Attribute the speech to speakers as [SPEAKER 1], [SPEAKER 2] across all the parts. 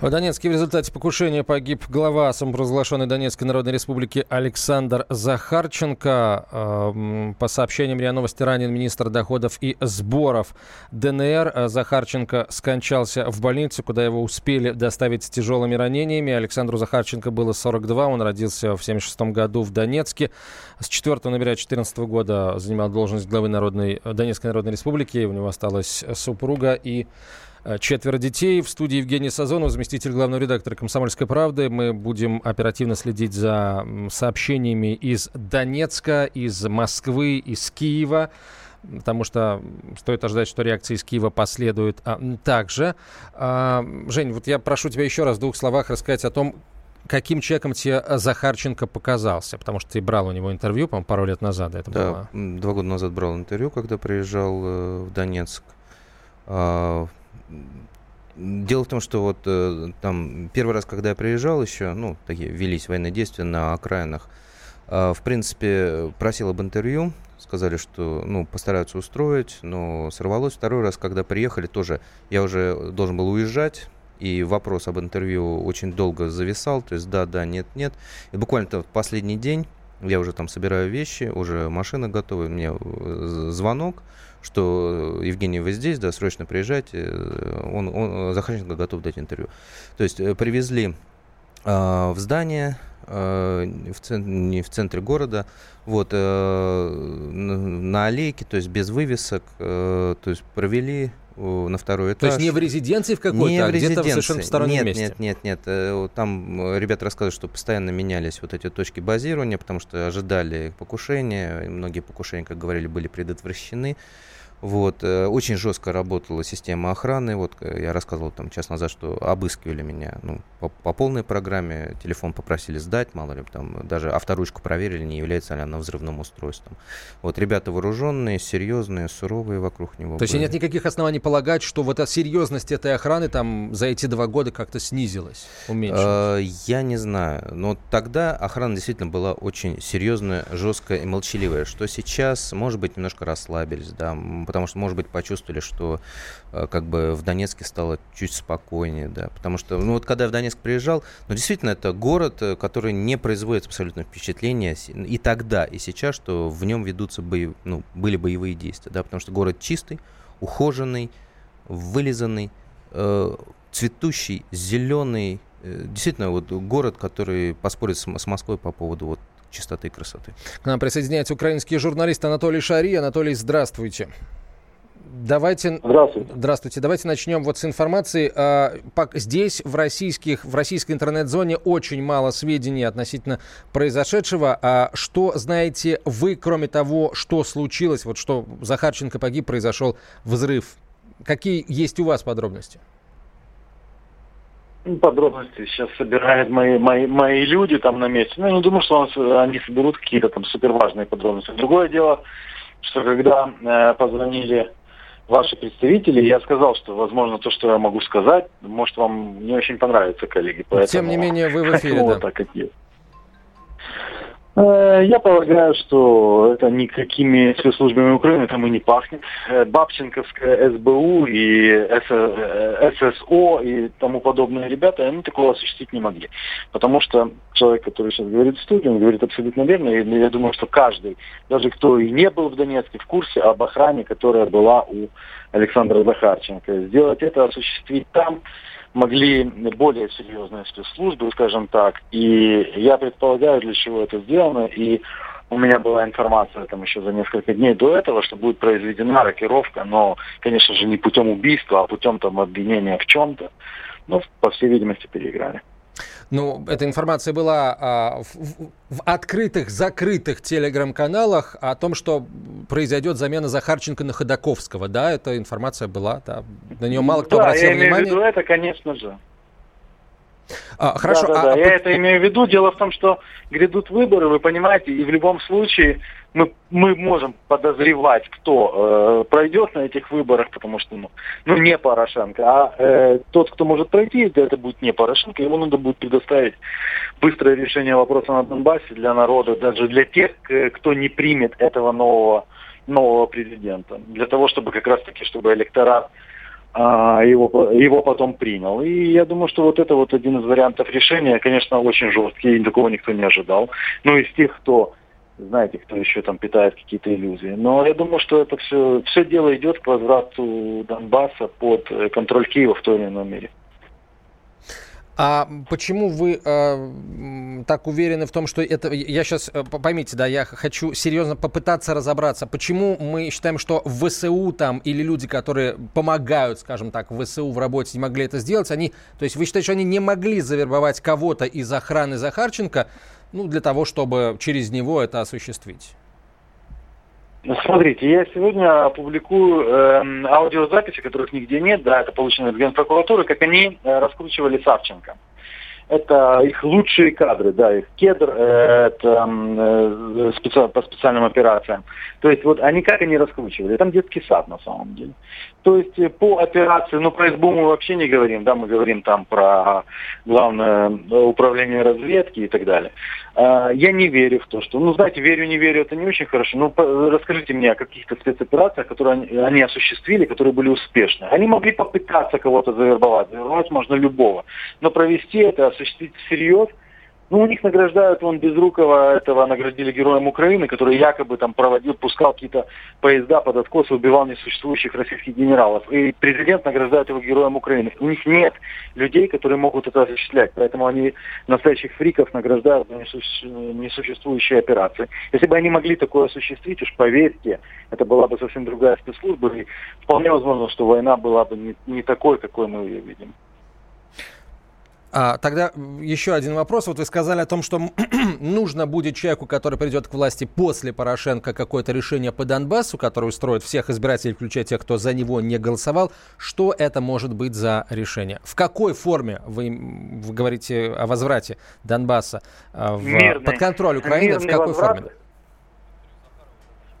[SPEAKER 1] В Донецке в результате покушения погиб глава самопровозглашенной Донецкой Народной Республики Александр Захарченко. Эм, по сообщениям РИА Новости ранен министр доходов и сборов ДНР. Э, Захарченко скончался в больнице, куда его успели доставить с тяжелыми ранениями. Александру Захарченко было 42, он родился в 1976 году в Донецке. С 4 ноября 2014 года занимал должность главы Народной, Донецкой Народной Республики. У него осталась супруга и Э, четверо детей. В студии Евгений Сазонов, заместитель главного редактора «Комсомольской правды». Мы будем оперативно следить за сообщениями из Донецка, из Москвы, из Киева потому что стоит ожидать, что реакция из Киева последует а, также. А, Жень, вот я прошу тебя еще раз в двух словах рассказать о том, каким человеком тебе Захарченко показался? Потому что ты брал у него интервью, по-моему, пару лет назад это
[SPEAKER 2] да,
[SPEAKER 1] было.
[SPEAKER 2] два года назад брал интервью, когда приезжал э, в Донецк. Дело в том, что вот э, там первый раз, когда я приезжал еще, ну, такие велись военные действия на окраинах, э, в принципе, просил об интервью, сказали, что, ну, постараются устроить, но сорвалось. Второй раз, когда приехали, тоже я уже должен был уезжать, и вопрос об интервью очень долго зависал, то есть да, да, нет, нет. И буквально в последний день я уже там собираю вещи, уже машина готова, у меня э, звонок, что Евгений, вы здесь, да, срочно приезжайте, он, он, Захарченко готов дать интервью. То есть э, привезли э, в здание, э, в центр, не в центре города, вот, э, на аллейке, то есть без вывесок, э, то есть провели на второй этаж.
[SPEAKER 1] То есть не в резиденции в какой-то,
[SPEAKER 2] не
[SPEAKER 1] а
[SPEAKER 2] в
[SPEAKER 1] где-то в совершенно постороннем
[SPEAKER 2] нет,
[SPEAKER 1] месте?
[SPEAKER 2] Нет, нет, нет. Э, там ребята рассказывают, что постоянно менялись вот эти точки базирования, потому что ожидали покушения. Многие покушения, как говорили, были предотвращены. Вот, э, очень жестко работала система охраны. Вот э, я рассказывал там час назад, что обыскивали меня ну, по, по полной программе. Телефон попросили сдать, мало ли, там даже авторучку проверили, не является ли она взрывным устройством. Вот ребята вооруженные, серьезные, суровые вокруг него.
[SPEAKER 1] То есть нет никаких оснований полагать, что вот эта серьезность этой охраны там за эти два года как-то снизилась, уменьшилась?
[SPEAKER 2] Э, я не знаю. Но тогда охрана действительно была очень серьезная, жесткая и молчаливая. Что сейчас, может быть, немножко расслабились, да, потому что, может быть, почувствовали, что э, как бы в Донецке стало чуть спокойнее, да, потому что, ну вот когда я в Донецк приезжал, ну действительно это город, э, который не производит абсолютно впечатления и тогда, и сейчас, что в нем ведутся боев, ну, были боевые действия, да, потому что город чистый, ухоженный, вылизанный, э, цветущий, зеленый, э, действительно вот город, который поспорит с, с Москвой по поводу вот чистоты и красоты.
[SPEAKER 1] К нам присоединяется украинский журналист Анатолий Шари. Анатолий, здравствуйте. Давайте,
[SPEAKER 3] Здравствуйте.
[SPEAKER 1] Здравствуйте. Давайте начнем вот с информации. А, здесь, в, российских, в российской интернет-зоне, очень мало сведений относительно произошедшего. А что знаете вы, кроме того, что случилось, вот что Захарченко погиб, произошел взрыв? Какие есть у вас подробности?
[SPEAKER 3] Ну, подробности сейчас собирают мои, мои, мои люди там на месте. Ну, я не думаю, что они соберут какие-то там суперважные подробности. Другое дело, что когда э, позвонили ваши представители, я сказал, что, возможно, то, что я могу сказать, может, вам не очень понравится, коллеги.
[SPEAKER 1] Поэтому... Тем не менее, вы в эфире,
[SPEAKER 3] да. так. Э, я полагаю, что это никакими спецслужбами Украины там и не пахнет. Э, Бабченковская СБУ и ССО э, и тому подобные ребята, они такого осуществить не могли. Потому что человек, который сейчас говорит в студии, он говорит абсолютно верно. И я думаю, что каждый, даже кто и не был в Донецке, в курсе об охране, которая была у Александра Захарченко. Сделать это, осуществить там, могли более серьезные спецслужбы, скажем так. И я предполагаю, для чего это сделано. И у меня была информация там еще за несколько дней до этого, что будет произведена рокировка, но, конечно же, не путем убийства, а путем там обвинения в чем-то. Но, по всей видимости, переиграли.
[SPEAKER 1] Ну, эта информация была а, в, в открытых, закрытых телеграм-каналах о том, что произойдет замена Захарченко на Ходаковского. Да, эта информация была, да. На нее мало кто
[SPEAKER 3] да,
[SPEAKER 1] обратил
[SPEAKER 3] я
[SPEAKER 1] внимание.
[SPEAKER 3] имею в виду это, конечно же.
[SPEAKER 1] А, хорошо.
[SPEAKER 3] Да, да, да.
[SPEAKER 1] а,
[SPEAKER 3] я это имею в виду. Дело в том, что грядут выборы, вы понимаете, и в любом случае мы, мы можем подозревать, кто э, пройдет на этих выборах, потому что, ну, ну не Порошенко, а э, тот, кто может пройти, это будет не Порошенко, ему надо будет предоставить быстрое решение вопроса на Донбассе для народа, даже для тех, кто не примет этого нового нового президента. Для того, чтобы как раз-таки, чтобы электорат его, его потом принял. И я думаю, что вот это вот один из вариантов решения, конечно, очень жесткий, и такого никто не ожидал. Ну, из тех, кто знаете, кто еще там питает какие-то иллюзии. Но я думаю, что это все, все дело идет к возврату Донбасса под контроль Киева в той или иной мере.
[SPEAKER 1] А почему вы э, так уверены в том, что это... Я сейчас, э, поймите, да, я хочу серьезно попытаться разобраться. Почему мы считаем, что ВСУ там или люди, которые помогают, скажем так, ВСУ в работе, не могли это сделать, они... То есть вы считаете, что они не могли завербовать кого-то из охраны Захарченко, ну, для того, чтобы через него это осуществить?
[SPEAKER 3] Смотрите, я сегодня опубликую э, аудиозаписи, которых нигде нет, да, это получено из Генпрокуратуры, как они э, раскручивали Савченко это их лучшие кадры, да, их кедр, э, это э, специ... по специальным операциям. То есть вот они как они раскручивали, там детский сад на самом деле. То есть э, по операции, ну про СБУ мы вообще не говорим, да, мы говорим там про главное управление разведки и так далее. Я не верю в то, что, ну знаете, верю, не верю, это не очень хорошо. Ну расскажите мне о каких-то спецоперациях, которые они, они осуществили, которые были успешны. Они могли попытаться кого-то завербовать, завербовать можно любого, но провести это осуществить всерьез. Ну, у них награждают, вон Безрукова, этого наградили Героем Украины, который якобы там проводил, пускал какие-то поезда под откос и убивал несуществующих российских генералов. И президент награждает его Героем Украины. У них нет людей, которые могут это осуществлять. Поэтому они настоящих фриков награждают за несуществующие операции. Если бы они могли такое осуществить, уж поверьте, это была бы совсем другая спецслужба. И вполне возможно, что война была бы не, не такой, какой мы ее видим.
[SPEAKER 1] А, тогда еще один вопрос. Вот вы сказали о том, что нужно будет человеку, который придет к власти после Порошенко, какое-то решение по Донбассу, которое устроит всех избирателей, включая тех, кто за него не голосовал. Что это может быть за решение? В какой форме вы, вы говорите о возврате Донбасса а, в, мирный, под контроль Украины? В какой возврат, форме?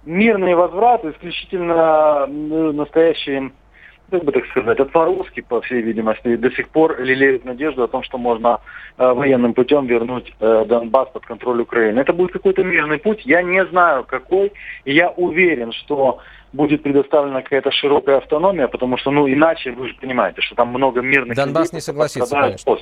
[SPEAKER 3] Мирный возврат, исключительно настоящий как бы так сказать, отворовски, по всей видимости, до сих пор лелеют надежду о том, что можно э, военным путем вернуть э, Донбасс под контроль Украины. Это будет какой-то мирный путь, я не знаю какой, и я уверен, что будет предоставлена какая-то широкая автономия, потому что, ну, иначе, вы же понимаете, что там много мирных
[SPEAKER 1] Донбасс людей, не согласится, конечно.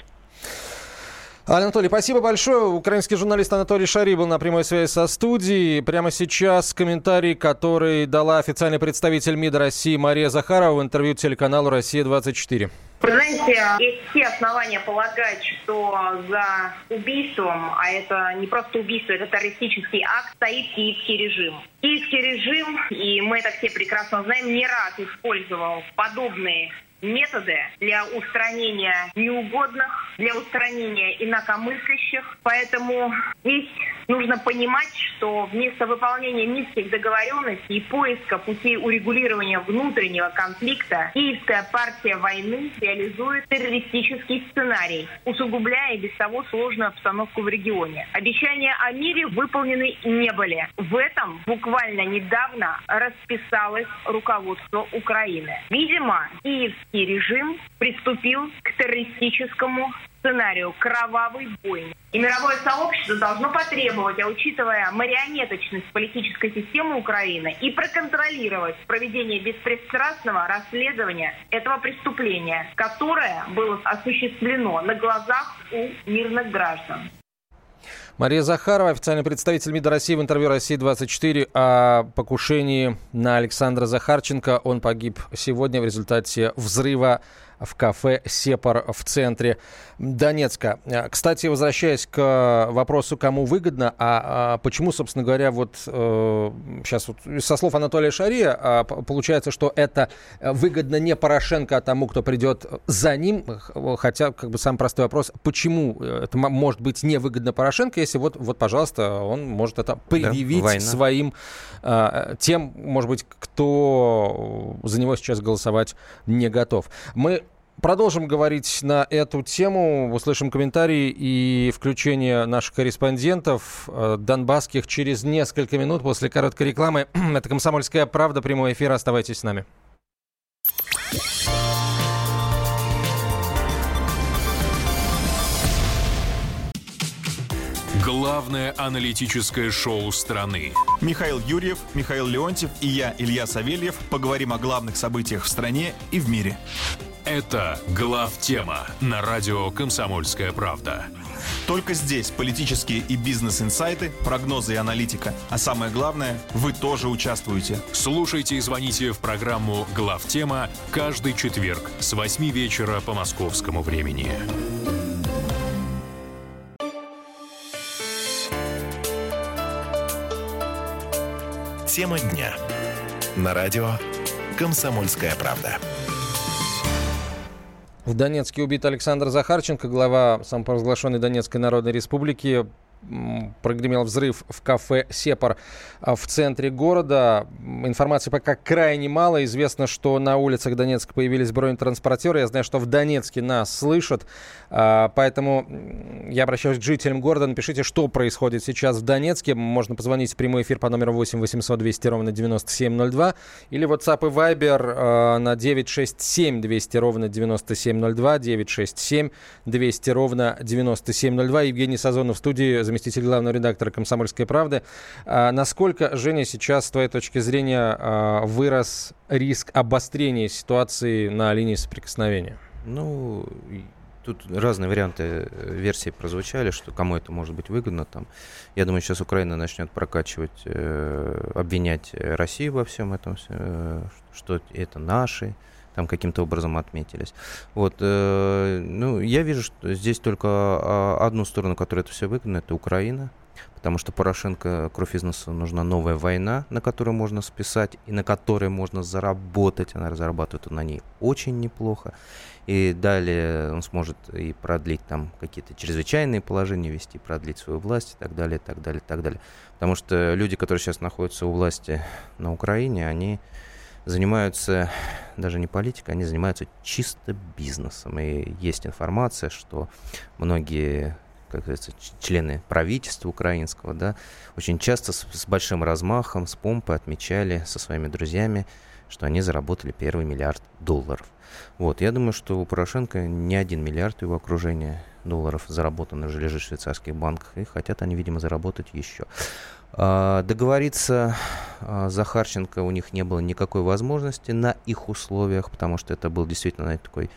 [SPEAKER 1] Анатолий, спасибо большое. Украинский журналист Анатолий Шари был на прямой связи со студией. Прямо сейчас комментарий, который дала официальный представитель МИДа России Мария Захарова в интервью телеканалу «Россия-24».
[SPEAKER 4] Вы знаете, есть все основания полагать, что за убийством, а это не просто убийство, это террористический акт, стоит киевский режим. Киевский режим, и мы это все прекрасно знаем, не раз использовал подобные методы для устранения неугодных, для устранения инакомыслящих. Поэтому здесь нужно понимать, что вместо выполнения минских договоренностей и поиска путей урегулирования внутреннего конфликта Киевская партия войны реализует террористический сценарий, усугубляя без того сложную обстановку в регионе. Обещания о мире выполнены не были. В этом буквально недавно расписалось руководство Украины. Видимо, киевский киевский режим приступил к террористическому сценарию кровавой бойни. И мировое сообщество должно потребовать, а учитывая марионеточность политической системы Украины, и проконтролировать проведение беспристрастного расследования этого преступления, которое было осуществлено на глазах у мирных граждан.
[SPEAKER 1] Мария Захарова, официальный представитель МИДа России в интервью «России-24» о покушении на Александра Захарченко. Он погиб сегодня в результате взрыва в кафе «Сепар» в центре Донецка. Э, кстати, возвращаясь к вопросу, кому выгодно, а, а почему, собственно говоря, вот э, сейчас вот со слов Анатолия Шария а, получается, что это выгодно не Порошенко, а тому, кто придет за ним, хотя как бы самый простой вопрос, почему это может быть невыгодно Порошенко, если вот, вот пожалуйста, он может это предъявить да, своим э, тем, может быть, кто за него сейчас голосовать не готов. Мы Продолжим говорить на эту тему. Услышим комментарии и включение наших корреспондентов э, донбасских через несколько минут после короткой рекламы. Это «Комсомольская правда», прямой эфир. Оставайтесь с нами.
[SPEAKER 5] Главное аналитическое шоу страны.
[SPEAKER 6] Михаил Юрьев, Михаил Леонтьев и я, Илья Савельев, поговорим о главных событиях в стране и в мире.
[SPEAKER 5] Это «Глав тема» на радио «Комсомольская правда».
[SPEAKER 6] Только здесь политические и бизнес-инсайты, прогнозы и аналитика. А самое главное, вы тоже участвуете.
[SPEAKER 5] Слушайте и звоните в программу «Глав тема» каждый четверг с 8 вечера по московскому времени. Тема дня. На радио «Комсомольская правда».
[SPEAKER 1] В Донецке убит Александр Захарченко, глава самопровозглашенной Донецкой Народной Республики прогремел взрыв в кафе «Сепар» а, в центре города. Информации пока крайне мало. Известно, что на улицах Донецка появились бронетранспортеры. Я знаю, что в Донецке нас слышат. А, поэтому я обращаюсь к жителям города. Напишите, что происходит сейчас в Донецке. Можно позвонить в прямой эфир по номеру 8 800 200 ровно 9702 или WhatsApp и Viber а, на 967 200 ровно 9702 967 200 ровно 9702. Евгений Сазонов в студии заместитель главного редактора «Комсомольской правды». А, насколько, Женя, сейчас, с твоей точки зрения, а, вырос риск обострения ситуации на линии соприкосновения?
[SPEAKER 2] Ну, тут разные варианты э, версии прозвучали, что кому это может быть выгодно. Там, я думаю, сейчас Украина начнет прокачивать, э, обвинять Россию во всем этом, э, что это наши, там каким-то образом отметились. Вот, э, ну, я вижу, что здесь только а, одну сторону, которая это все выгодно, это Украина. Потому что Порошенко, кровь из носа, нужна новая война, на которую можно списать и на которой можно заработать. Она зарабатывает на ней очень неплохо. И далее он сможет и продлить там какие-то чрезвычайные положения, вести, продлить свою власть и так далее, и так далее, и так далее. Потому что люди, которые сейчас находятся у власти на Украине, они занимаются даже не политикой, они занимаются чисто бизнесом. И есть информация, что многие как говорится, члены правительства украинского, да, очень часто с, с большим размахом, с помпой отмечали со своими друзьями, что они заработали первый миллиард долларов. Вот, я думаю, что у Порошенко не один миллиард его окружения долларов заработано уже лежит в швейцарских банках, и хотят они, видимо, заработать еще. А, договориться а, Захарченко у них не было никакой возможности на их условиях, потому что это был действительно такой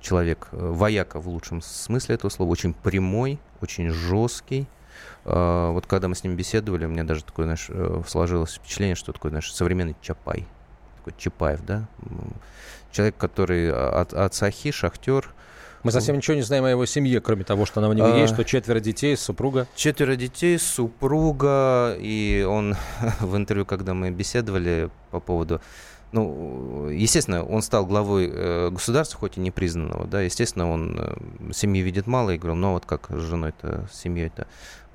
[SPEAKER 2] человек, э, вояка в лучшем смысле этого слова, очень прямой, очень жесткий. А, вот когда мы с ним беседовали, у меня даже такое, знаешь, э, сложилось впечатление, что такой, знаешь, современный Чапай, такой Чапаев, да, человек, который от, от Сахи, шахтер,
[SPEAKER 1] мы совсем ничего не знаем о его семье, кроме того, что она у него а, есть, что четверо детей, супруга.
[SPEAKER 2] Четверо детей, супруга, и он в интервью, когда мы беседовали по поводу ну, естественно, он стал главой э, государства, хоть и не признанного, да, естественно, он э, семьи видит мало, и говорил, ну, а вот как с женой-то, с семьей-то,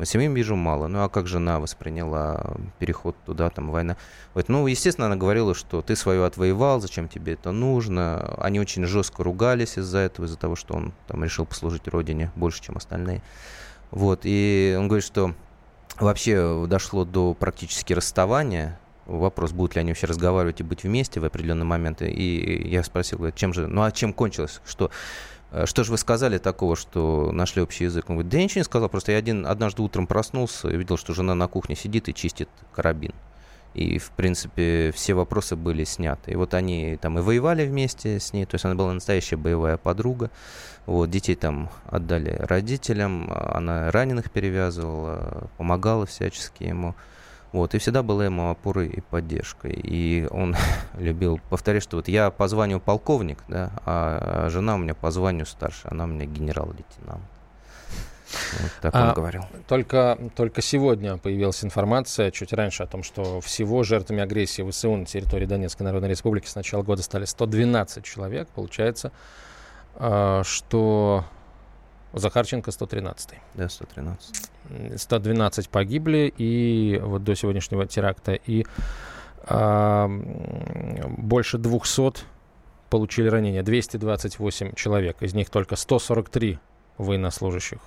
[SPEAKER 2] семьи вижу мало, ну, а как жена восприняла переход туда, там, война, вот, ну, естественно, она говорила, что ты свое отвоевал, зачем тебе это нужно, они очень жестко ругались из-за этого, из-за того, что он там решил послужить родине больше, чем остальные, вот, и он говорит, что вообще дошло до практически расставания, вопрос, будут ли они вообще разговаривать и быть вместе в определенные моменты. И я спросил, чем же, ну а чем кончилось? Что, э, что же вы сказали такого, что нашли общий язык? Он говорит, да я ничего не сказал, просто я один, однажды утром проснулся и видел, что жена на кухне сидит и чистит карабин. И, в принципе, все вопросы были сняты. И вот они там и воевали вместе с ней, то есть она была настоящая боевая подруга. Вот, детей там отдали родителям, она раненых перевязывала, помогала всячески ему. Вот, и всегда была ему опорой и поддержкой. И он любил повторять, что вот я по званию полковник, да, а жена у меня по званию старше, она у меня генерал-лейтенант. Вот так он а, говорил.
[SPEAKER 1] Только, только сегодня появилась информация, чуть раньше, о том, что всего жертвами агрессии ВСУ на территории Донецкой Народной Республики с начала года стали 112 человек. Получается, а, что Захарченко 113.
[SPEAKER 2] Да, 113.
[SPEAKER 1] 112 погибли и вот до сегодняшнего теракта. И а, больше 200 получили ранения. 228 человек. Из них только 143 военнослужащих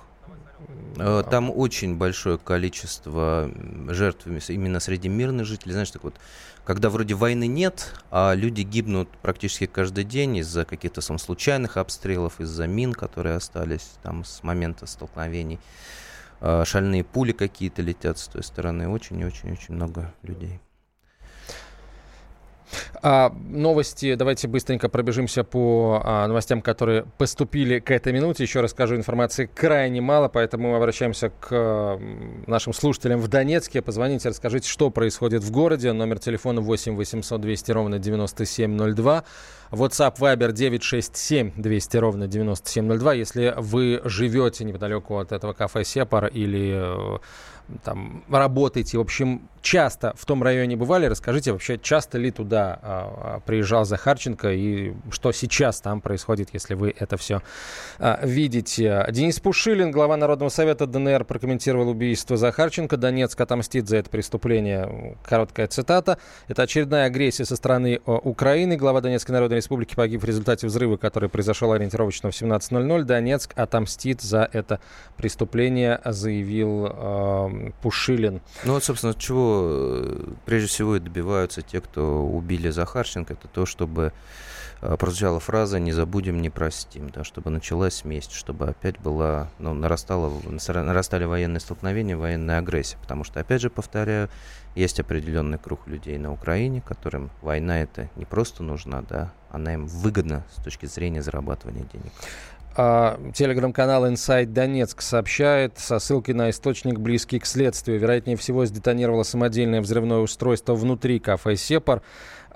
[SPEAKER 2] там очень большое количество жертв именно среди мирных жителей. Знаешь, так вот, когда вроде войны нет, а люди гибнут практически каждый день из-за каких-то сам случайных обстрелов, из-за мин, которые остались там с момента столкновений. э, шальные пули какие-то летят с той стороны. Очень-очень-очень много людей.
[SPEAKER 1] А, новости, давайте быстренько пробежимся по а, новостям, которые поступили к этой минуте. Еще расскажу, информации крайне мало, поэтому мы обращаемся к а, нашим слушателям в Донецке. Позвоните, расскажите, что происходит в городе. Номер телефона 8 800 200 ровно 9702. WhatsApp Viber 967 200 ровно 9702. Если вы живете неподалеку от этого кафе Сепар или э, там работаете, в общем, часто в том районе бывали, расскажите вообще, часто ли туда а, а, приезжал Захарченко и что сейчас там происходит, если вы это все а, видите. Денис Пушилин, глава Народного совета ДНР, прокомментировал убийство Захарченко. Донецк отомстит за это преступление. Короткая цитата. Это очередная агрессия со стороны а, Украины. Глава Донецкой Народной Республики погиб в результате взрыва, который произошел ориентировочно в 17.00. Донецк отомстит за это преступление, заявил э, Пушилин.
[SPEAKER 2] Ну вот, собственно, чего Э, прежде всего и добиваются те, кто убили Захарченко, это то, чтобы э, прозвучала фраза «не забудем, не простим», да, чтобы началась месть, чтобы опять была, ну, нарастала, нарастали военные столкновения, военная агрессия. Потому что, опять же, повторяю, есть определенный круг людей на Украине, которым война это не просто нужна, да, она им выгодна с точки зрения зарабатывания денег.
[SPEAKER 1] А, телеграм-канал Inside Донецк сообщает со ссылкой на источник, близкий к следствию. Вероятнее всего, сдетонировало самодельное взрывное устройство внутри кафе «Сепар».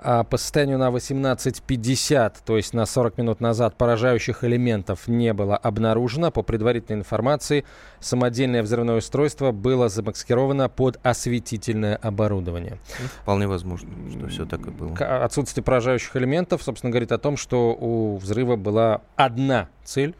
[SPEAKER 1] А по состоянию на 18.50, то есть на 40 минут назад, поражающих элементов не было обнаружено. По предварительной информации, самодельное взрывное устройство было замаскировано под осветительное оборудование.
[SPEAKER 2] Вполне возможно, что все так и было.
[SPEAKER 1] Отсутствие поражающих элементов, собственно, говорит о том, что у взрыва была одна цель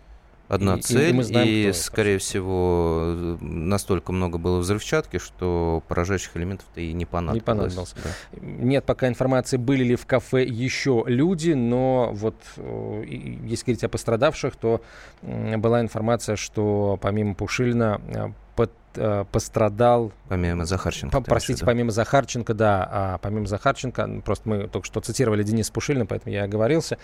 [SPEAKER 2] одна и, цель, и, мы знаем, и скорее всего, настолько много было взрывчатки, что поражающих элементов-то и не понадобилось. Не понадобилось.
[SPEAKER 1] Да. Нет пока информации, были ли в кафе еще люди, но вот э, если говорить о пострадавших, то была информация, что помимо Пушилина под, э, пострадал...
[SPEAKER 2] Помимо Захарченко.
[SPEAKER 1] По, простите, да? помимо Захарченко, да. А, помимо Захарченко, просто мы только что цитировали Дениса Пушилина, поэтому я оговорился.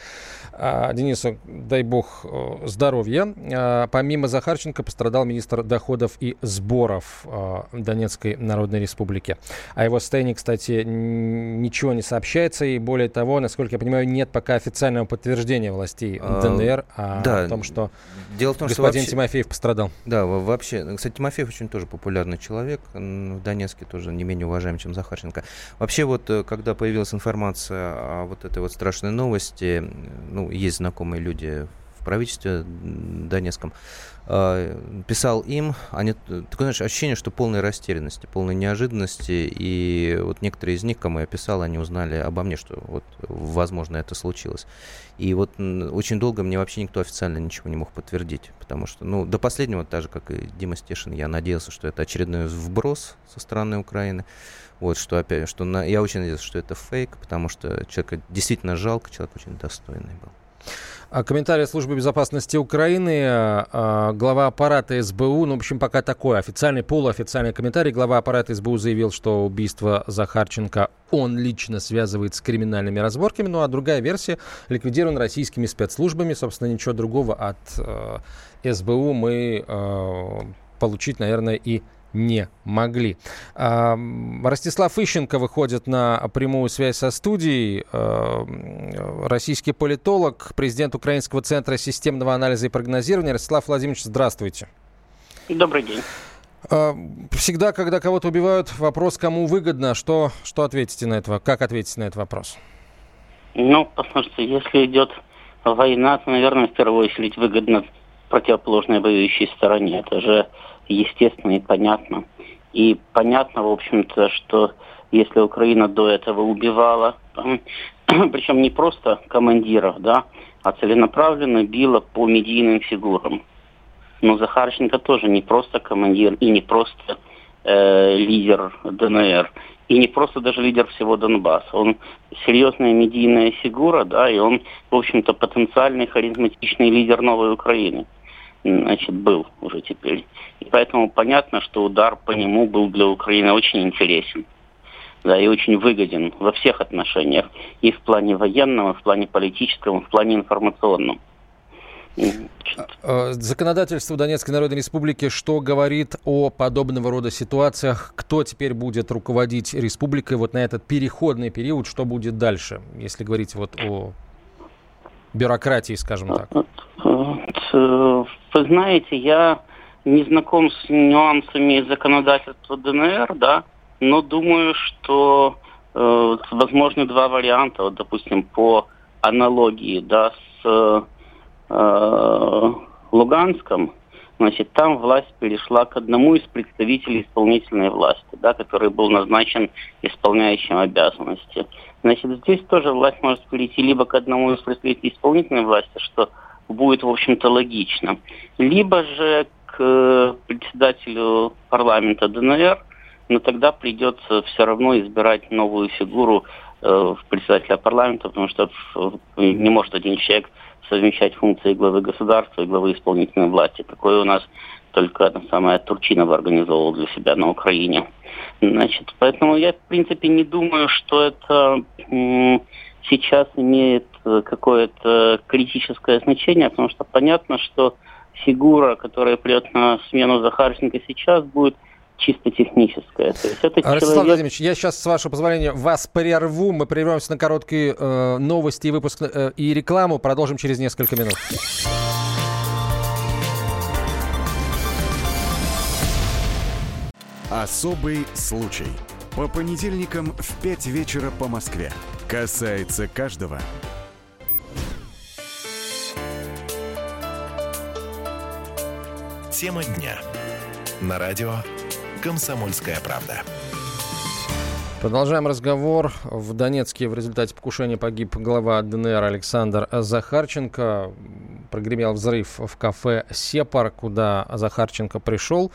[SPEAKER 1] А, Денису, дай бог э, здоровья. А, помимо Захарченко пострадал министр доходов и сборов а, Донецкой Народной Республики. О его состоянии, кстати, ничего не сообщается. И более того, насколько я понимаю, нет пока официального подтверждения властей а, ДНР о,
[SPEAKER 2] да.
[SPEAKER 1] том, что
[SPEAKER 2] Дело в том,
[SPEAKER 1] господин
[SPEAKER 2] что вообще...
[SPEAKER 1] Tимофеев пострадал.
[SPEAKER 2] Да, вообще, кстати, Тимофеев Тимофеев очень тоже популярный человек, в Донецке тоже не менее уважаем, чем Захарченко. Вообще вот, э, когда появилась информация о вот этой вот страшной новости, ну, есть знакомые люди в правительстве донецком, а, писал им, они, такое знаешь, ощущение, что полной растерянности, полной неожиданности, и вот некоторые из них, кому я писал, они узнали обо мне, что вот, возможно, это случилось. И вот очень долго мне вообще никто официально ничего не мог подтвердить, потому что, ну, до последнего, так же, как и Дима Стешин, я надеялся, что это очередной вброс со стороны Украины, вот, что опять, что на, я очень надеялся, что это фейк, потому что человека действительно жалко, человек очень достойный был.
[SPEAKER 1] А комментарий службы безопасности Украины, а, а, глава аппарата СБУ, ну, в общем, пока такой официальный, полуофициальный комментарий. Глава аппарата СБУ заявил, что убийство Захарченко он лично связывает с криминальными разборками, ну а другая версия ликвидирован российскими спецслужбами. Собственно, ничего другого от э, СБУ мы э, получить, наверное, и не могли. А, Ростислав Ищенко выходит на прямую связь со студией. А, российский политолог, президент Украинского центра системного анализа и прогнозирования. Ростислав Владимирович, здравствуйте.
[SPEAKER 7] Добрый день.
[SPEAKER 1] Всегда, когда кого-то убивают, вопрос, кому выгодно, что, что ответите на это, как ответите на этот вопрос?
[SPEAKER 7] Ну, послушайте, если идет война, то, наверное, в первую очередь выгодно противоположной воюющей стороне. Это же естественно и понятно. И понятно, в общем-то, что если Украина до этого убивала, причем не просто командиров, да, а целенаправленно била по медийным фигурам. Но Захарченко тоже не просто командир и не просто э, лидер ДНР, и не просто даже лидер всего Донбасса. Он серьезная медийная фигура, да, и он, в общем-то, потенциальный харизматичный лидер новой Украины значит, был уже теперь. И поэтому понятно, что удар по нему был для Украины очень интересен. Да, и очень выгоден во всех отношениях. И в плане военном, и в плане политическом, и в плане информационном.
[SPEAKER 1] А, законодательство Донецкой Народной Республики что говорит о подобного рода ситуациях? Кто теперь будет руководить республикой вот на этот переходный период? Что будет дальше, если говорить вот о бюрократии, скажем так?
[SPEAKER 7] Вы знаете, я не знаком с нюансами законодательства ДНР, да, но думаю, что э, возможны два варианта, вот, допустим, по аналогии, да, с э, Луганском, значит, там власть перешла к одному из представителей исполнительной власти, да, который был назначен исполняющим обязанности. Значит, здесь тоже власть может перейти либо к одному из представителей исполнительной власти, что будет, в общем-то, логично, либо же к председателю парламента ДНР, но тогда придется все равно избирать новую фигуру э, председателя парламента, потому что не может один человек совмещать функции главы государства и главы исполнительной власти. Такое у нас только одна самая Турчинова организовывала для себя на Украине. Значит, поэтому я, в принципе, не думаю, что это сейчас имеет какое-то критическое значение, потому что понятно, что фигура, которая придет на смену Захарченко сейчас, будет чисто техническая. То есть
[SPEAKER 1] это Ростислав человек... Владимирович, я сейчас, с вашего позволения, вас прерву. Мы прервемся на короткие э, новости и выпуск э, и рекламу. Продолжим через несколько минут.
[SPEAKER 8] Особый случай. По понедельникам в 5 вечера по Москве. Касается каждого.
[SPEAKER 5] Тема дня. На радио «Комсомольская правда».
[SPEAKER 1] Продолжаем разговор. В Донецке в результате покушения погиб глава ДНР Александр Захарченко. Прогремел взрыв в кафе «Сепар», куда Захарченко пришел.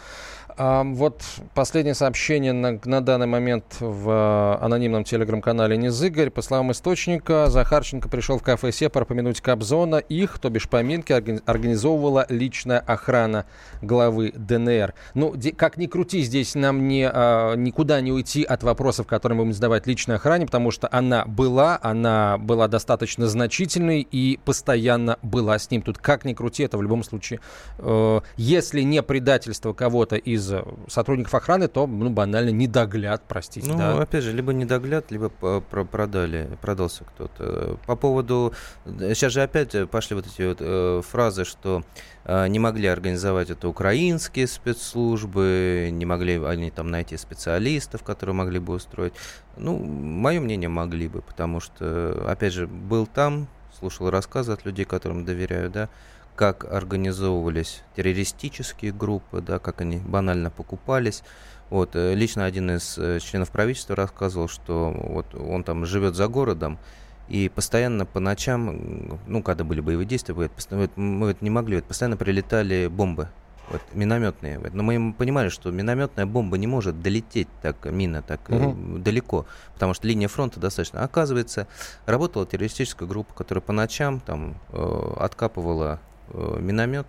[SPEAKER 1] А вот последнее сообщение на, на данный момент в э, анонимном телеграм-канале Незыгорь. По словам источника, Захарченко пришел в кафе «Сепар» помянуть Кобзона. Их, то бишь поминки, организовывала личная охрана главы ДНР. Ну, как ни крути, здесь нам не, а, никуда не уйти от вопросов, которые мы будем задавать личной охране, потому что она была, она была достаточно значительной и постоянно была с ним. Тут как ни крути, это в любом случае, э, если не предательство кого-то из сотрудников охраны, то ну, банально недогляд, простите.
[SPEAKER 2] Ну,
[SPEAKER 1] да.
[SPEAKER 2] опять же, либо недогляд, либо продали, продался кто-то. По поводу... Сейчас же опять пошли вот эти вот э, фразы, что э, не могли организовать это украинские спецслужбы, не могли они там найти специалистов, которые могли бы устроить. Ну, мое мнение, могли бы, потому что, опять же, был там, слушал рассказы от людей, которым доверяю, да, как организовывались террористические группы, да, как они банально покупались. Вот, э, лично один из э, членов правительства рассказывал, что вот он там живет за городом, и постоянно по ночам, ну, когда были боевые действия, говорит, мы это не могли, вот, постоянно прилетали бомбы, вот, минометные. Но мы понимали, что минометная бомба не может долететь так, мина так угу. далеко, потому что линия фронта достаточно. Оказывается, работала террористическая группа, которая по ночам там э, откапывала миномет,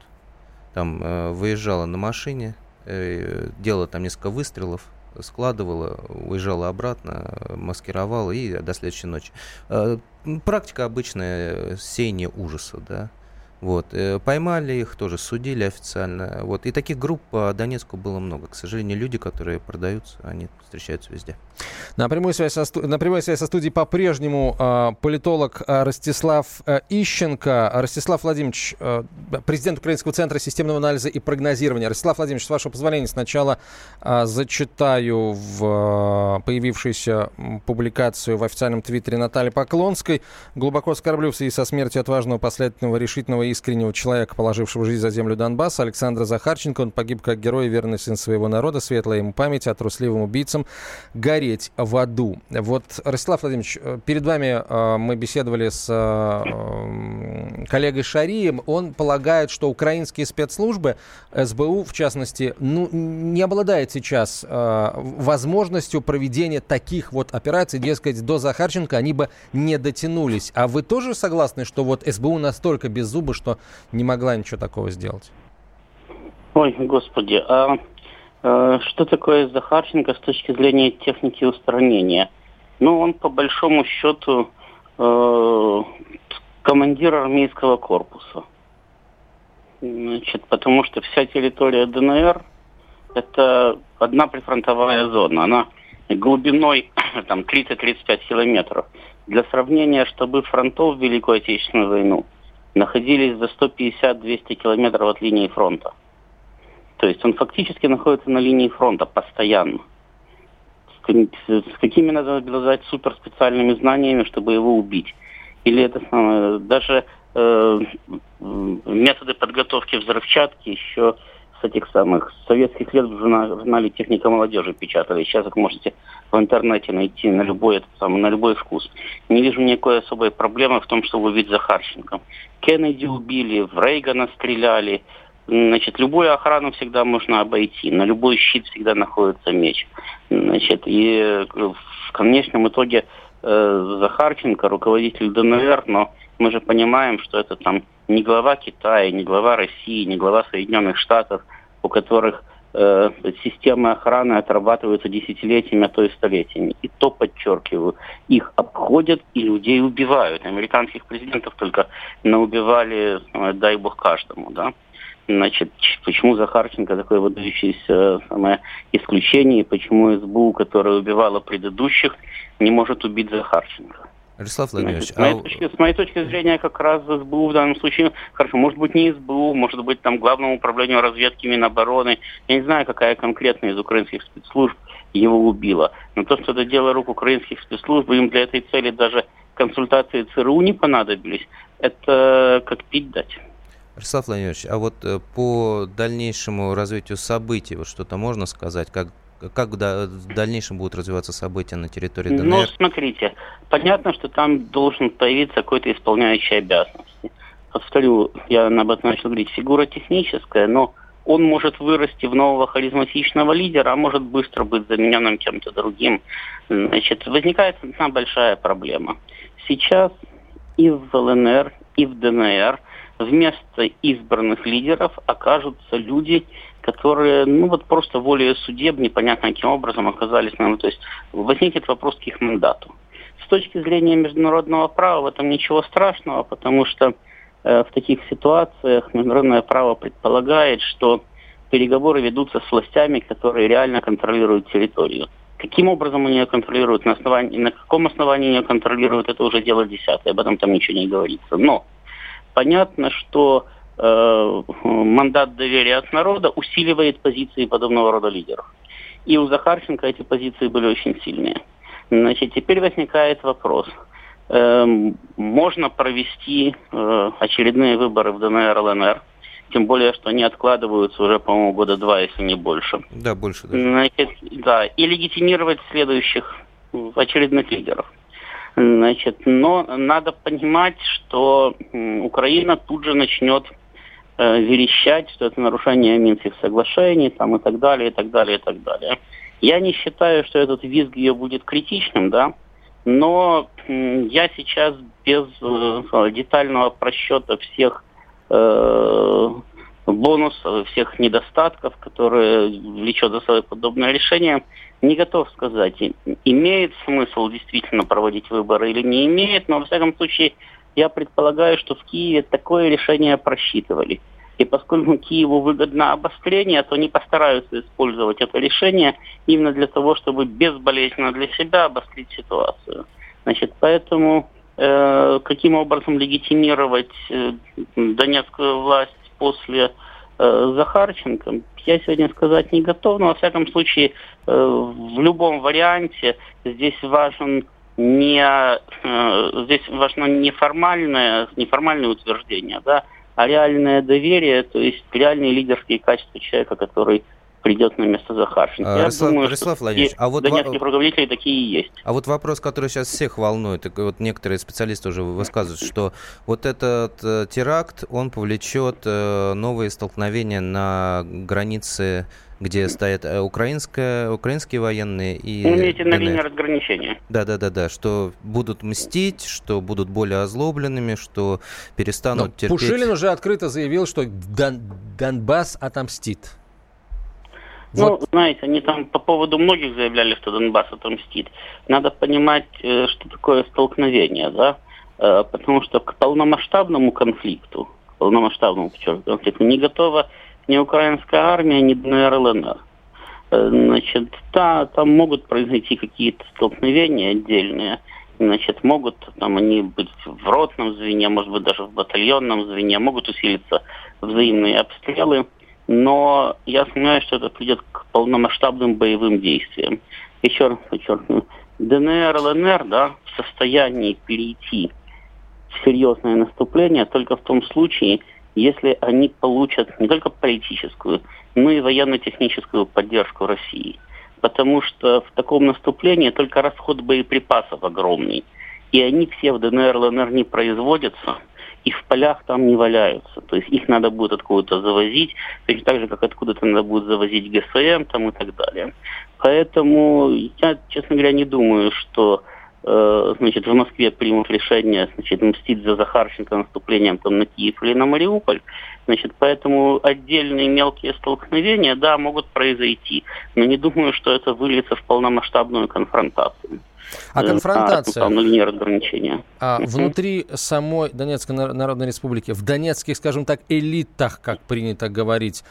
[SPEAKER 2] там э, выезжала на машине, э, делала там несколько выстрелов, складывала, уезжала обратно, маскировала и до следующей ночи. Э, практика обычная сеяние ужаса, да. Вот. Э, поймали их, тоже судили официально. Вот. И таких групп по Донецку было много. К сожалению, люди, которые продаются, они встречаются везде.
[SPEAKER 1] На прямую связь со, на прямой связи со студией по-прежнему э, политолог э, Ростислав э, Ищенко. Ростислав Владимирович, э, президент Украинского центра системного анализа и прогнозирования. Ростислав Владимирович, с вашего позволения, сначала э, зачитаю в э, появившуюся публикацию в официальном твиттере Натальи Поклонской. Глубоко оскорблю в связи со смертью отважного, последовательного, решительного искреннего человека, положившего жизнь за землю Донбасса, Александра Захарченко. Он погиб как герой верный сын своего народа. Светлая ему память о трусливым убийцам. Горе гореть в аду. Вот, Ростислав Владимирович, э, перед вами э, мы беседовали с э, коллегой Шарием. Он полагает, что украинские спецслужбы, СБУ в частности, ну, не обладает сейчас возможностью проведения таких вот операций. Дескать, до Захарченко они бы не дотянулись. А вы тоже согласны, что вот СБУ настолько без зуба, что не могла ничего такого сделать?
[SPEAKER 7] Ой, господи, а Э, что такое Захарченко с точки зрения техники устранения? Ну, он по большому счету э, командир армейского корпуса. Значит, потому что вся территория ДНР это одна прифронтовая зона. Она глубиной там 30-35 километров. Для сравнения, чтобы фронтов в Великую Отечественную войну находились за 150-200 километров от линии фронта. То есть он фактически находится на линии фронта постоянно. С какими надо обладать суперспециальными знаниями, чтобы его убить? Или это самое, даже э, методы подготовки взрывчатки еще с этих самых советских лет в журнале «Техника молодежи» печатали. Сейчас их можете в интернете найти на любой, этот самый, на любой вкус. Не вижу никакой особой проблемы в том, чтобы убить Захарченко. Кеннеди убили, в Рейгана стреляли. Значит, любую охрану всегда можно обойти. На любой щит всегда находится меч. Значит, и в конечном итоге э, Захарченко, руководитель ДНР, но мы же понимаем, что это там не глава Китая, не глава России, не глава Соединенных Штатов, у которых э, системы охраны отрабатываются десятилетиями, а то и столетиями. И то, подчеркиваю, их обходят и людей убивают. Американских президентов только наубивали, э, дай бог, каждому, да. Значит, почему Захарченко такое выдающееся самое исключение, и почему СБУ, которая убивала предыдущих, не может убить Захарченко?
[SPEAKER 2] Ростислав Владимирович,
[SPEAKER 7] а... с, моей точки, с моей точки зрения, как раз СБУ в данном случае, хорошо, может быть не СБУ, может быть там Главному управлению разведки Минобороны, я не знаю, какая конкретно из украинских спецслужб его убила. Но то, что это дело рук украинских спецслужб, им для этой цели даже консультации ЦРУ не понадобились, это как пить дать.
[SPEAKER 2] Ростислав Владимирович, а вот э, по дальнейшему развитию событий, вот что-то можно сказать, как как в дальнейшем будут развиваться события на территории ДНР?
[SPEAKER 7] Ну, смотрите, понятно, что там должен появиться какой-то исполняющий обязанности. Повторю, я об этом начал говорить, фигура техническая, но он может вырасти в нового харизматичного лидера, а может быстро быть замененным кем-то другим. Значит, возникает одна большая проблема. Сейчас и в ЛНР, и в ДНР вместо избранных лидеров окажутся люди, которые, ну вот просто волей судеб, непонятно каким образом оказались, ну, то есть возникнет вопрос к их мандату. С точки зрения международного права в этом ничего страшного, потому что э, в таких ситуациях международное право предполагает, что переговоры ведутся с властями, которые реально контролируют территорию. Каким образом они ее контролируют, на, основании, на каком основании ее контролируют, это уже дело десятое, об этом там ничего не говорится. Но понятно, что Э, мандат доверия от народа усиливает позиции подобного рода лидеров. И у Захарченко эти позиции были очень сильные. Значит, теперь возникает вопрос. Эм, можно провести э, очередные выборы в ДНР, ЛНР, тем более, что они откладываются уже, по-моему, года два, если не больше.
[SPEAKER 2] Да, больше.
[SPEAKER 7] Да. Значит, да, и легитимировать следующих очередных лидеров. Значит, но надо понимать, что Украина тут же начнет э, верещать, что это нарушение Минских соглашений там, и так далее, и так далее, и так далее. Я не считаю, что этот визг ее будет критичным, да, но э, я сейчас без э, детального просчета всех э, бонусов, всех недостатков, которые влечет за собой подобное решение, не готов сказать, имеет смысл действительно проводить выборы или не имеет, но во всяком случае я предполагаю, что в Киеве такое решение просчитывали. И поскольку Киеву выгодно обострение, то они постараются использовать это решение именно для того, чтобы безболезненно для себя обострить ситуацию. Значит, поэтому э, каким образом легитимировать э, донецкую власть после э, Захарченко, я сегодня сказать не готов, но во всяком случае э, в любом варианте здесь важен не э, здесь важно не формальное, неформальное утверждение, да, а реальное доверие, то есть реальные лидерские качества человека, который придет на место Захарченко.
[SPEAKER 2] А, Рислав, думаю, Рислав Владимирович, а вот
[SPEAKER 7] донецкие руководители такие и есть.
[SPEAKER 2] А вот вопрос, который сейчас всех волнует, и вот некоторые специалисты уже высказывают, что вот этот э, теракт, он повлечет э, новые столкновения на границе где стоят э, украинская, украинские военные и...
[SPEAKER 7] Имеете на линии разграничения.
[SPEAKER 2] Да, да, да, да, что будут мстить, что будут более озлобленными, что перестанут Но терпеть...
[SPEAKER 1] Пушилин уже открыто заявил, что Дон, Донбасс отомстит.
[SPEAKER 7] Ну, вот. знаете, они там по поводу многих заявляли, что Донбасс отомстит. Надо понимать, э, что такое столкновение, да? Э, потому что к полномасштабному конфликту, полномасштабному конфликту. Не готова ни украинская армия, ни ДНР, ЛНР. Значит, да, там могут произойти какие-то столкновения отдельные, значит, могут там они быть в ротном звене, может быть, даже в батальонном звене, могут усилиться взаимные обстрелы, но я сомневаюсь, что это придет к полномасштабным боевым действиям. Еще раз подчеркну, ДНР, ЛНР, да, в состоянии перейти в серьезное наступление только в том случае, если они получат не только политическую, но и военно-техническую поддержку России – потому что в таком наступлении только расход боеприпасов огромный. И они все в ДНР, ЛНР не производятся, и в полях там не валяются. То есть их надо будет откуда-то завозить, точно так же, как откуда-то надо будет завозить ГСМ там и так далее. Поэтому я, честно говоря, не думаю, что значит, в Москве примут решение значит, мстить за Захарченко наступлением там, на Киев или на Мариуполь. Значит, поэтому отдельные мелкие столкновения, да, могут произойти. Но не думаю, что это выльется в полномасштабную конфронтацию.
[SPEAKER 1] А конфронтация? А,
[SPEAKER 7] не разграничения.
[SPEAKER 1] А внутри самой Донецкой Народной Республики, в донецких, скажем так, элитах, как принято говорить,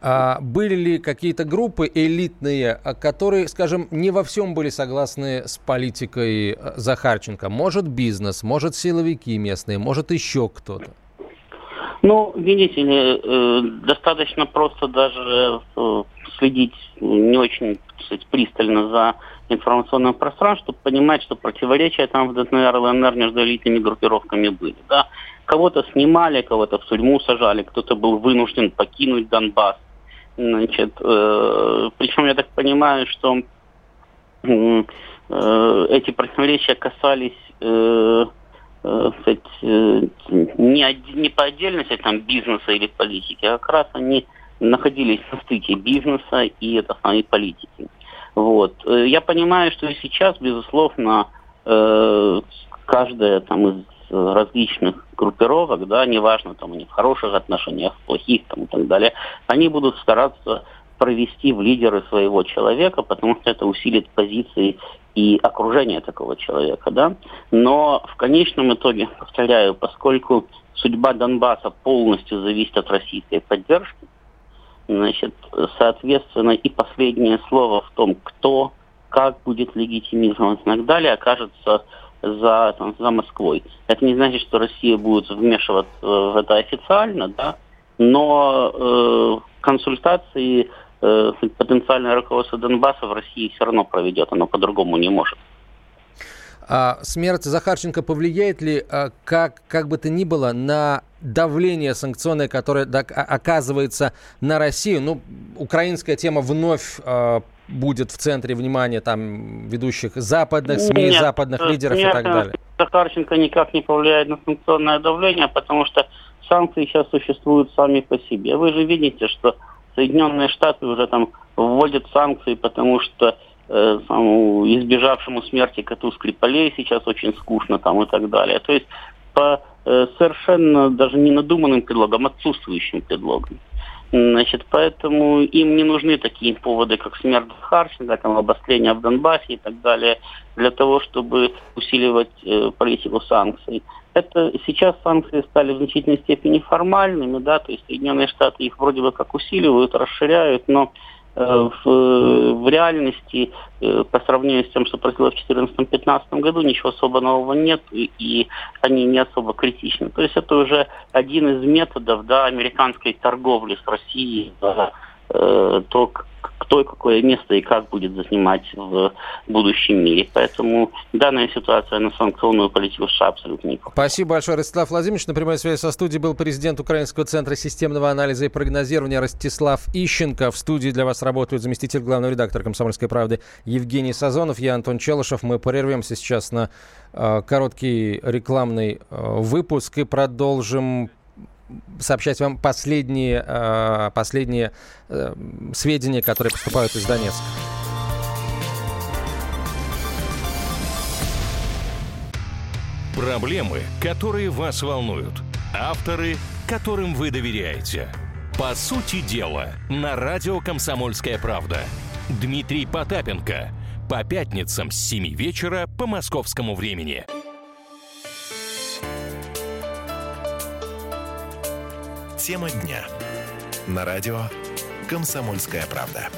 [SPEAKER 1] а были ли какие-то группы элитные, а, которые, скажем, не во всем были согласны с политикой Захарченко? Может бизнес, может силовики местные, может еще кто-то?
[SPEAKER 7] Ну, видите ли, э, достаточно просто даже э, следить не очень сказать, пристально за информационным пространством, чтобы понимать, что противоречия там в ДНР, ЛНР между элитными группировками были. Да? Кого-то снимали, кого-то в тюрьму сажали, кто-то был вынужден покинуть Донбасс. Значит, э, причем я так понимаю, что э, эти противоречия касались э, э, сказать, э, не, не по отдельности там, бизнеса или политики, а как раз они находились на стыке бизнеса и это самой политики. Вот. Э, я понимаю, что и сейчас, безусловно, э, каждая там из различных группировок, да, неважно, там они в хороших отношениях, в плохих там, и так далее, они будут стараться провести в лидеры своего человека, потому что это усилит позиции и окружение такого человека, да. Но в конечном итоге, повторяю, поскольку судьба Донбасса полностью зависит от российской поддержки, значит, соответственно, и последнее слово в том, кто, как будет легитимизирован и так далее, окажется за, там, за Москвой. Это не значит, что Россия будет вмешиваться в это официально, да, но э, консультации э, потенциальное руководство Донбасса в России все равно проведет, оно по-другому не может.
[SPEAKER 1] А смерть Захарченко повлияет ли, а, как, как бы то ни было, на давление санкционное, которое оказывается на Россию? Ну, украинская тема вновь а, будет в центре внимания там ведущих западных СМИ, нет, западных лидеров нет, и так далее?
[SPEAKER 7] Захарченко никак не повлияет на санкционное давление, потому что санкции сейчас существуют сами по себе. Вы же видите, что Соединенные Штаты уже там вводят санкции, потому что э, избежавшему смерти коту Скрипалей сейчас очень скучно там и так далее. То есть по э, совершенно даже не надуманным предлогам, отсутствующим предлогам. Значит, поэтому им не нужны такие поводы, как смерть Харченко, там, обострение в Донбассе и так далее, для того, чтобы усиливать э, политику санкций. Это сейчас санкции стали в значительной степени формальными, да, то есть Соединенные Штаты их вроде бы как усиливают, расширяют, но в, в реальности э, по сравнению с тем, что происходило в 2014-2015 году, ничего особо нового нет, и они не особо критичны. То есть это уже один из методов да, американской торговли с Россией, да, э, то, кто какое место и как будет занимать в будущем мире. Поэтому данная ситуация на санкционную политику США абсолютно не похожа.
[SPEAKER 1] Спасибо большое, Ростислав Владимирович. На прямой связи со студией был президент Украинского центра системного анализа и прогнозирования Ростислав Ищенко. В студии для вас работают заместитель главного редактора «Комсомольской правды» Евгений Сазонов. Я Антон Челышев. Мы прервемся сейчас на э, короткий рекламный э, выпуск и продолжим сообщать вам последние, э, последние э, сведения, которые поступают из Донецка.
[SPEAKER 5] Проблемы, которые вас волнуют. Авторы, которым вы доверяете. По сути дела, на радио «Комсомольская правда». Дмитрий Потапенко. По пятницам с 7 вечера по московскому времени.
[SPEAKER 9] Тема дня. На радио «Комсомольская правда».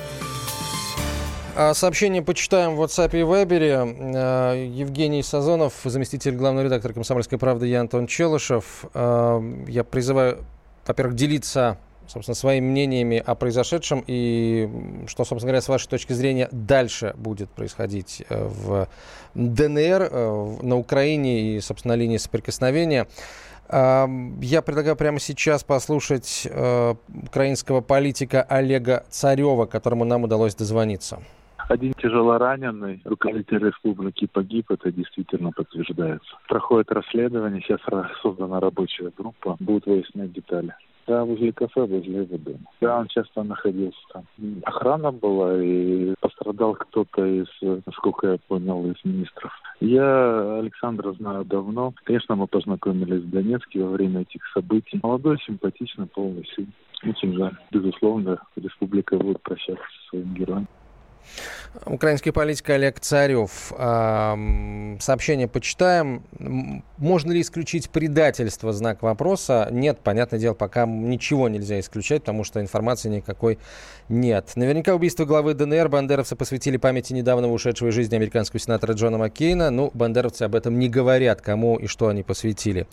[SPEAKER 1] А сообщение почитаем в WhatsApp и Viber. А, Евгений Сазонов, заместитель главного редактора «Комсомольской правды», я Антон Челышев. А, я призываю, во-первых, делиться собственно, своими мнениями о произошедшем и что, собственно говоря, с вашей точки зрения дальше будет происходить э, в ДНР, э, на Украине и, собственно, на линии соприкосновения. Я предлагаю прямо сейчас послушать э, украинского политика Олега Царева, которому нам удалось дозвониться.
[SPEAKER 10] Один тяжело раненый руководитель республики погиб, это действительно подтверждается. Проходит расследование, сейчас создана рабочая группа, будут выяснять детали. Да, возле кафе, возле его дома. Да, он часто находился там. Охрана была, и пострадал кто-то из, насколько я понял, из министров. Я Александра знаю давно. Конечно, мы познакомились в Донецке во время этих событий. Молодой, симпатичный, полный сын. Очень жаль. Безусловно, республика будет прощаться со своим героем.
[SPEAKER 1] Украинский политик Олег Царев. Сообщение почитаем. Можно ли исключить предательство? Знак вопроса. Нет, понятное дело, пока ничего нельзя исключать, потому что информации никакой нет. Наверняка убийство главы ДНР бандеровцы посвятили памяти недавно ушедшего из жизни американского сенатора Джона Маккейна. Ну, бандеровцы об этом не говорят, кому и что они посвятили.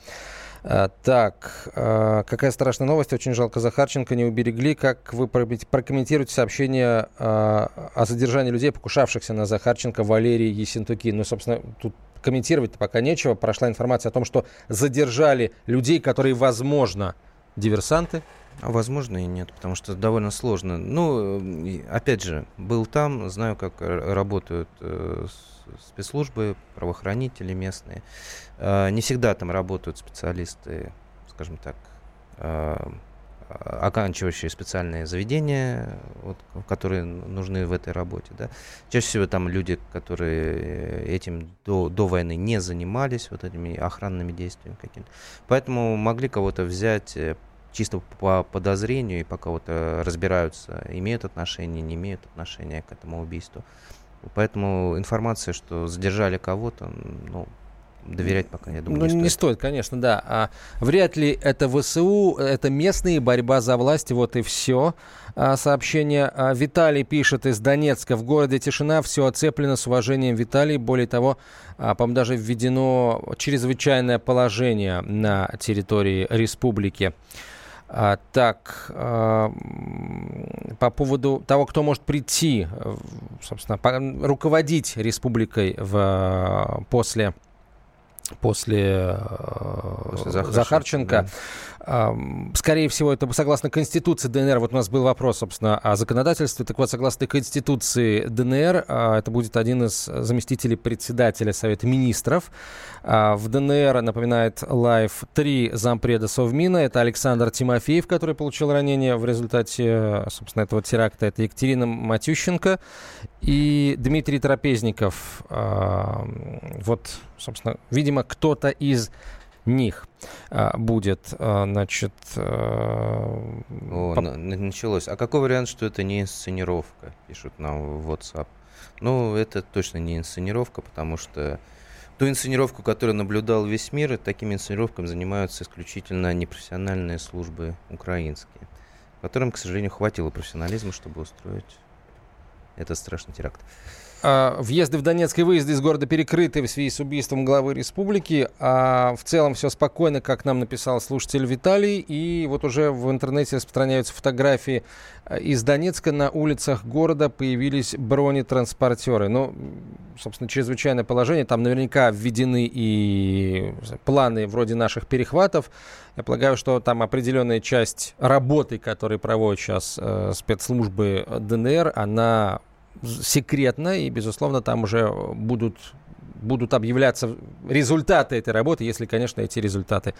[SPEAKER 1] А, так, а, какая страшная новость. Очень жалко Захарченко, не уберегли. Как вы прокомментируете сообщение а, о задержании людей, покушавшихся на Захарченко, Валерии Есентуки? Ну, собственно, тут комментировать пока нечего. Прошла информация о том, что задержали людей, которые, возможно, диверсанты.
[SPEAKER 2] Возможно и нет, потому что довольно сложно. Ну, опять же, был там, знаю, как работают э, спецслужбы, правоохранители местные. Э, не всегда там работают специалисты, скажем так, э, оканчивающие специальные заведения, вот, которые нужны в этой работе. Да. Чаще всего там люди, которые этим до, до войны не занимались, вот этими охранными действиями какими-то. Поэтому могли кого-то взять э, чисто по подозрению, и пока вот разбираются, имеют отношение, не имеют отношения к этому убийству. Поэтому информация, что задержали кого-то, ну, доверять пока, я думаю,
[SPEAKER 1] ну,
[SPEAKER 2] не стоит.
[SPEAKER 1] не стоит, конечно, да. А вряд ли это ВСУ, это местные, борьба за власть, вот и все. А, сообщение а, Виталий пишет из Донецка. В городе тишина, все оцеплено с уважением Виталий. Более того, а, по-моему, даже введено чрезвычайное положение на территории республики. А, так, а, по поводу того, кто может прийти, э, собственно, руководить республикой в, после после, э, после Захарченко. Захарченко. Да. Скорее всего, это согласно Конституции ДНР. Вот у нас был вопрос, собственно, о законодательстве. Так вот, согласно Конституции ДНР, а, это будет один из заместителей председателя Совета Министров. А, в ДНР, напоминает Лайф, три зампреда Совмина. Это Александр Тимофеев, который получил ранение в результате, собственно, этого теракта. Это Екатерина Матющенко и Дмитрий Трапезников. Вот, собственно, видимо, кто-то из них а, будет, а, значит...
[SPEAKER 2] А, О, по... началось. А какой вариант, что это не инсценировка, пишут нам в WhatsApp? Ну, это точно не инсценировка, потому что ту инсценировку, которую наблюдал весь мир, такими инсценировками занимаются исключительно непрофессиональные службы украинские, которым, к сожалению, хватило профессионализма, чтобы устроить этот страшный теракт.
[SPEAKER 1] А, въезды в Донецк и выезды из города перекрыты в связи с убийством главы республики. А в целом все спокойно, как нам написал слушатель Виталий. И вот уже в интернете распространяются фотографии а, из Донецка. На улицах города появились бронетранспортеры. Ну, собственно, чрезвычайное положение. Там наверняка введены и планы вроде наших перехватов. Я полагаю, что там определенная часть работы, которую проводят сейчас э, спецслужбы ДНР, она секретно, и, безусловно, там уже будут будут объявляться результаты этой работы, если, конечно, эти результаты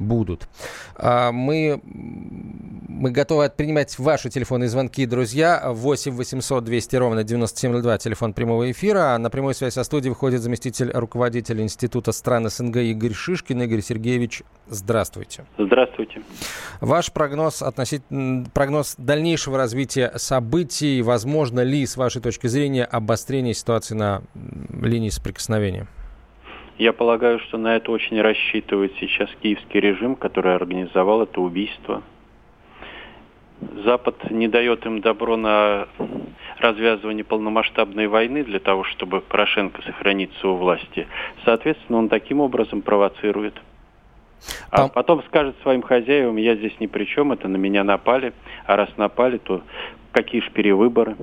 [SPEAKER 1] будут. А, мы, мы готовы принимать ваши телефонные звонки, друзья. 8 800 200 ровно 9702, телефон прямого эфира. На прямой связь со студией выходит заместитель руководителя Института стран СНГ Игорь Шишкин. Игорь Сергеевич, здравствуйте.
[SPEAKER 11] Здравствуйте.
[SPEAKER 1] Ваш прогноз, относительно, прогноз дальнейшего развития событий, возможно ли, с вашей точки зрения, обострение ситуации на линии соприкосновения?
[SPEAKER 11] Я полагаю, что на это очень рассчитывает сейчас киевский режим, который организовал это убийство. Запад не дает им добро на развязывание полномасштабной войны для того, чтобы Порошенко сохраниться у власти. Соответственно, он таким образом провоцирует. А потом скажет своим хозяевам, я здесь ни при чем, это на меня напали. А раз напали, то какие же перевыборы?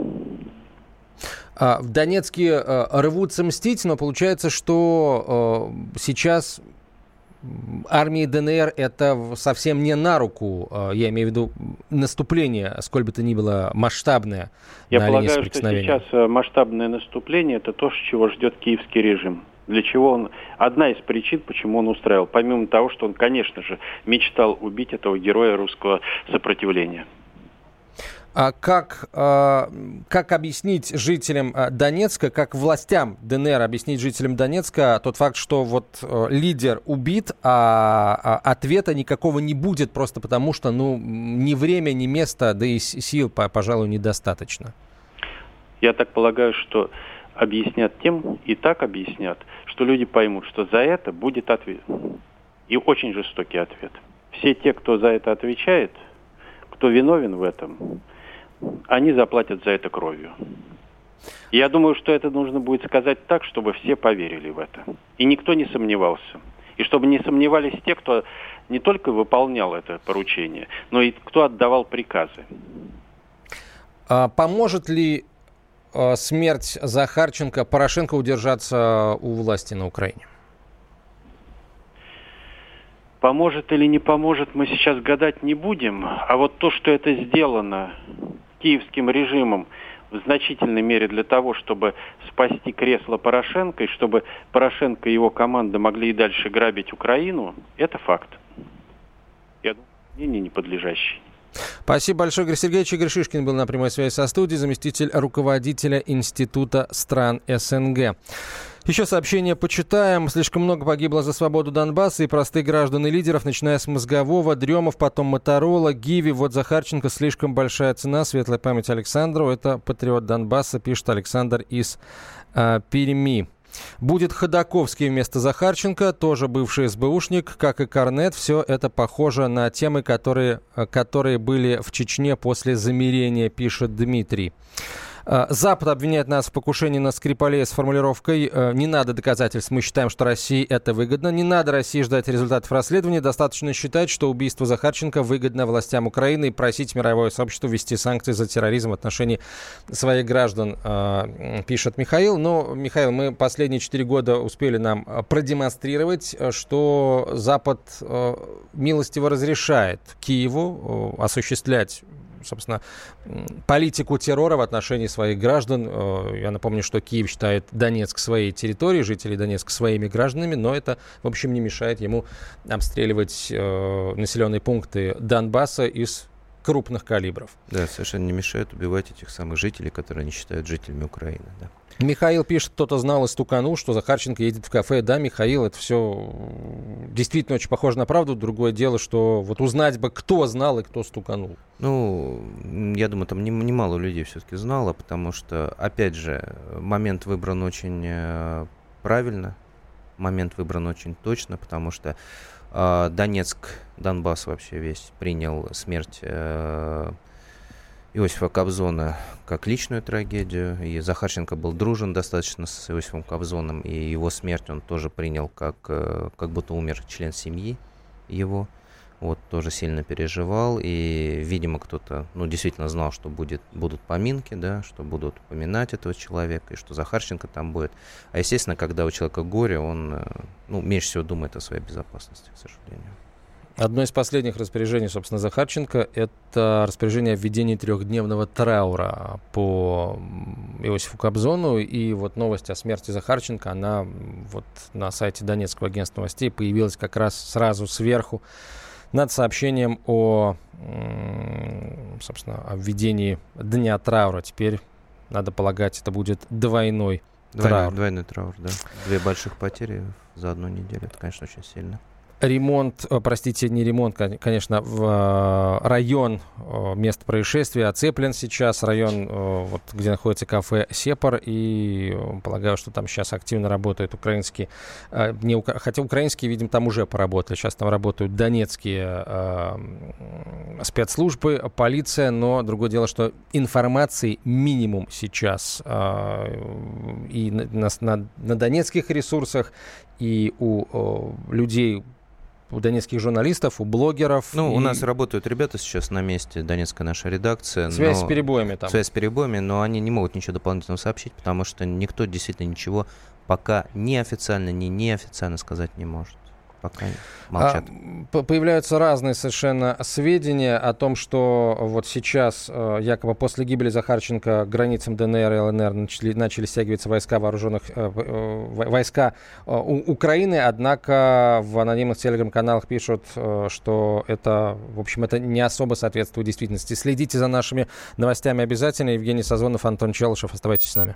[SPEAKER 1] А, в Донецке э, рвутся мстить, но получается, что э, сейчас армии ДНР это совсем не на руку, я имею в виду наступление, сколь бы то ни было масштабное.
[SPEAKER 11] Я полагаю, что сейчас масштабное наступление это то, чего ждет киевский режим. Для чего он... Одна из причин, почему он устраивал. Помимо того, что он, конечно же, мечтал убить этого героя русского сопротивления.
[SPEAKER 1] А как, а, как объяснить жителям а, Донецка, как властям ДНР объяснить жителям Донецка тот факт, что вот э, лидер убит, а ответа никакого не будет просто потому, что ну, ни время, ни место, да и сил, пожалуй, недостаточно?
[SPEAKER 11] Я так полагаю, что объяснят тем, и так объяснят, что люди поймут, что за это будет ответ. И очень жестокий ответ. Все те, кто за это отвечает, кто виновен в этом, они заплатят за это кровью. Я думаю, что это нужно будет сказать так, чтобы все поверили в это. И никто не сомневался. И чтобы не сомневались те, кто не только выполнял это поручение, но и кто отдавал приказы.
[SPEAKER 1] А поможет ли а, смерть Захарченко Порошенко удержаться у власти на Украине?
[SPEAKER 11] Поможет или не поможет, мы сейчас гадать не будем. А вот то, что это сделано киевским режимом в значительной мере для того, чтобы спасти кресло Порошенко и чтобы Порошенко и его команда могли и дальше грабить Украину, это факт. Я думаю, мнение не подлежащий.
[SPEAKER 1] Спасибо большое, Игорь Сергеевич. Игорь Шишкин был на прямой связи со студией, заместитель руководителя Института стран СНГ. Еще сообщение почитаем. Слишком много погибло за свободу Донбасса и простых граждан и лидеров, начиная с Мозгового, Дремов, потом Моторола, Гиви. Вот Захарченко слишком большая цена. Светлая память Александру. Это патриот Донбасса, пишет Александр из э, Перми. Будет Ходаковский вместо Захарченко, тоже бывший СБУшник, как и Корнет. Все это похоже на темы, которые, которые были в Чечне после замирения, пишет Дмитрий. Э, Запад обвиняет нас в покушении на Скрипалей с формулировкой э, «не надо доказательств, мы считаем, что России это выгодно». Не надо России ждать результатов расследования, достаточно считать, что убийство Захарченко выгодно властям Украины и просить мировое сообщество ввести санкции за терроризм в отношении своих граждан, э, пишет Михаил. Но, Михаил, мы последние четыре года успели нам продемонстрировать, что Запад милостиво разрешает Киеву осуществлять собственно, политику террора в отношении своих граждан. Э, я напомню, что Киев считает Донецк своей территорией, жителей Донецка своими гражданами, но это, в общем, не мешает ему обстреливать э, населенные пункты Донбасса из крупных калибров.
[SPEAKER 2] Да, совершенно не мешает убивать этих самых жителей, которые они считают жителями Украины. Да.
[SPEAKER 1] Михаил пишет, кто-то знал и стуканул, что Захарченко едет в кафе. Да, Михаил, это все действительно очень похоже на правду. Другое дело, что вот узнать бы, кто знал и кто стуканул.
[SPEAKER 2] Ну, я думаю, там немало людей все-таки знало, потому что, опять же, момент выбран очень э, правильно, момент выбран очень точно, потому что Донецк, Донбасс вообще весь принял смерть э, Иосифа Кобзона как личную трагедию. И Захарченко был дружен достаточно с Иосифом Кобзоном, и его смерть он тоже принял как, э, как будто умер член семьи его. Вот, тоже сильно переживал, и, видимо, кто-то, ну, действительно знал, что будет, будут поминки, да, что будут упоминать этого человека, и что Захарченко там будет. А, естественно, когда у человека горе, он, э, ну, меньше всего думает о своей безопасности, к сожалению.
[SPEAKER 1] Одно из последних распоряжений, собственно, Захарченко, это распоряжение о введении трехдневного траура по Иосифу Кобзону. И вот новость о смерти Захарченко, она вот на сайте Донецкого агентства новостей появилась как раз сразу сверху над сообщением о, собственно, о введении дня траура. Теперь, надо полагать, это будет двойной
[SPEAKER 2] Двойной, траур. Двойной траур, да. Две больших потери за одну неделю. Это, конечно, очень сильно.
[SPEAKER 1] Ремонт, простите, не ремонт, конечно, в район места происшествия оцеплен сейчас, район, вот, где находится кафе «Сепар», и полагаю, что там сейчас активно работают украинские, не, хотя украинские, видимо, там уже поработали, сейчас там работают донецкие спецслужбы, полиция, но другое дело, что информации минимум сейчас и на, на, на донецких ресурсах, и у людей, у донецких журналистов, у блогеров.
[SPEAKER 2] Ну,
[SPEAKER 1] и...
[SPEAKER 2] у нас работают ребята сейчас на месте, донецкая наша редакция.
[SPEAKER 1] Связь но... с перебоями там.
[SPEAKER 2] Связь с перебоями, но они не могут ничего дополнительного сообщить, потому что никто действительно ничего пока ни официально, ни неофициально сказать не может пока молчат.
[SPEAKER 1] А, появляются разные совершенно сведения о том, что вот сейчас э, якобы после гибели Захарченко границам ДНР и ЛНР начали, начали стягиваться войска вооруженных э, э, войска Украины, однако в анонимных телеграм-каналах пишут, что это, в общем, это не особо соответствует действительности. Следите за нашими новостями обязательно. Евгений Сазонов, Антон Челышев. Оставайтесь с нами.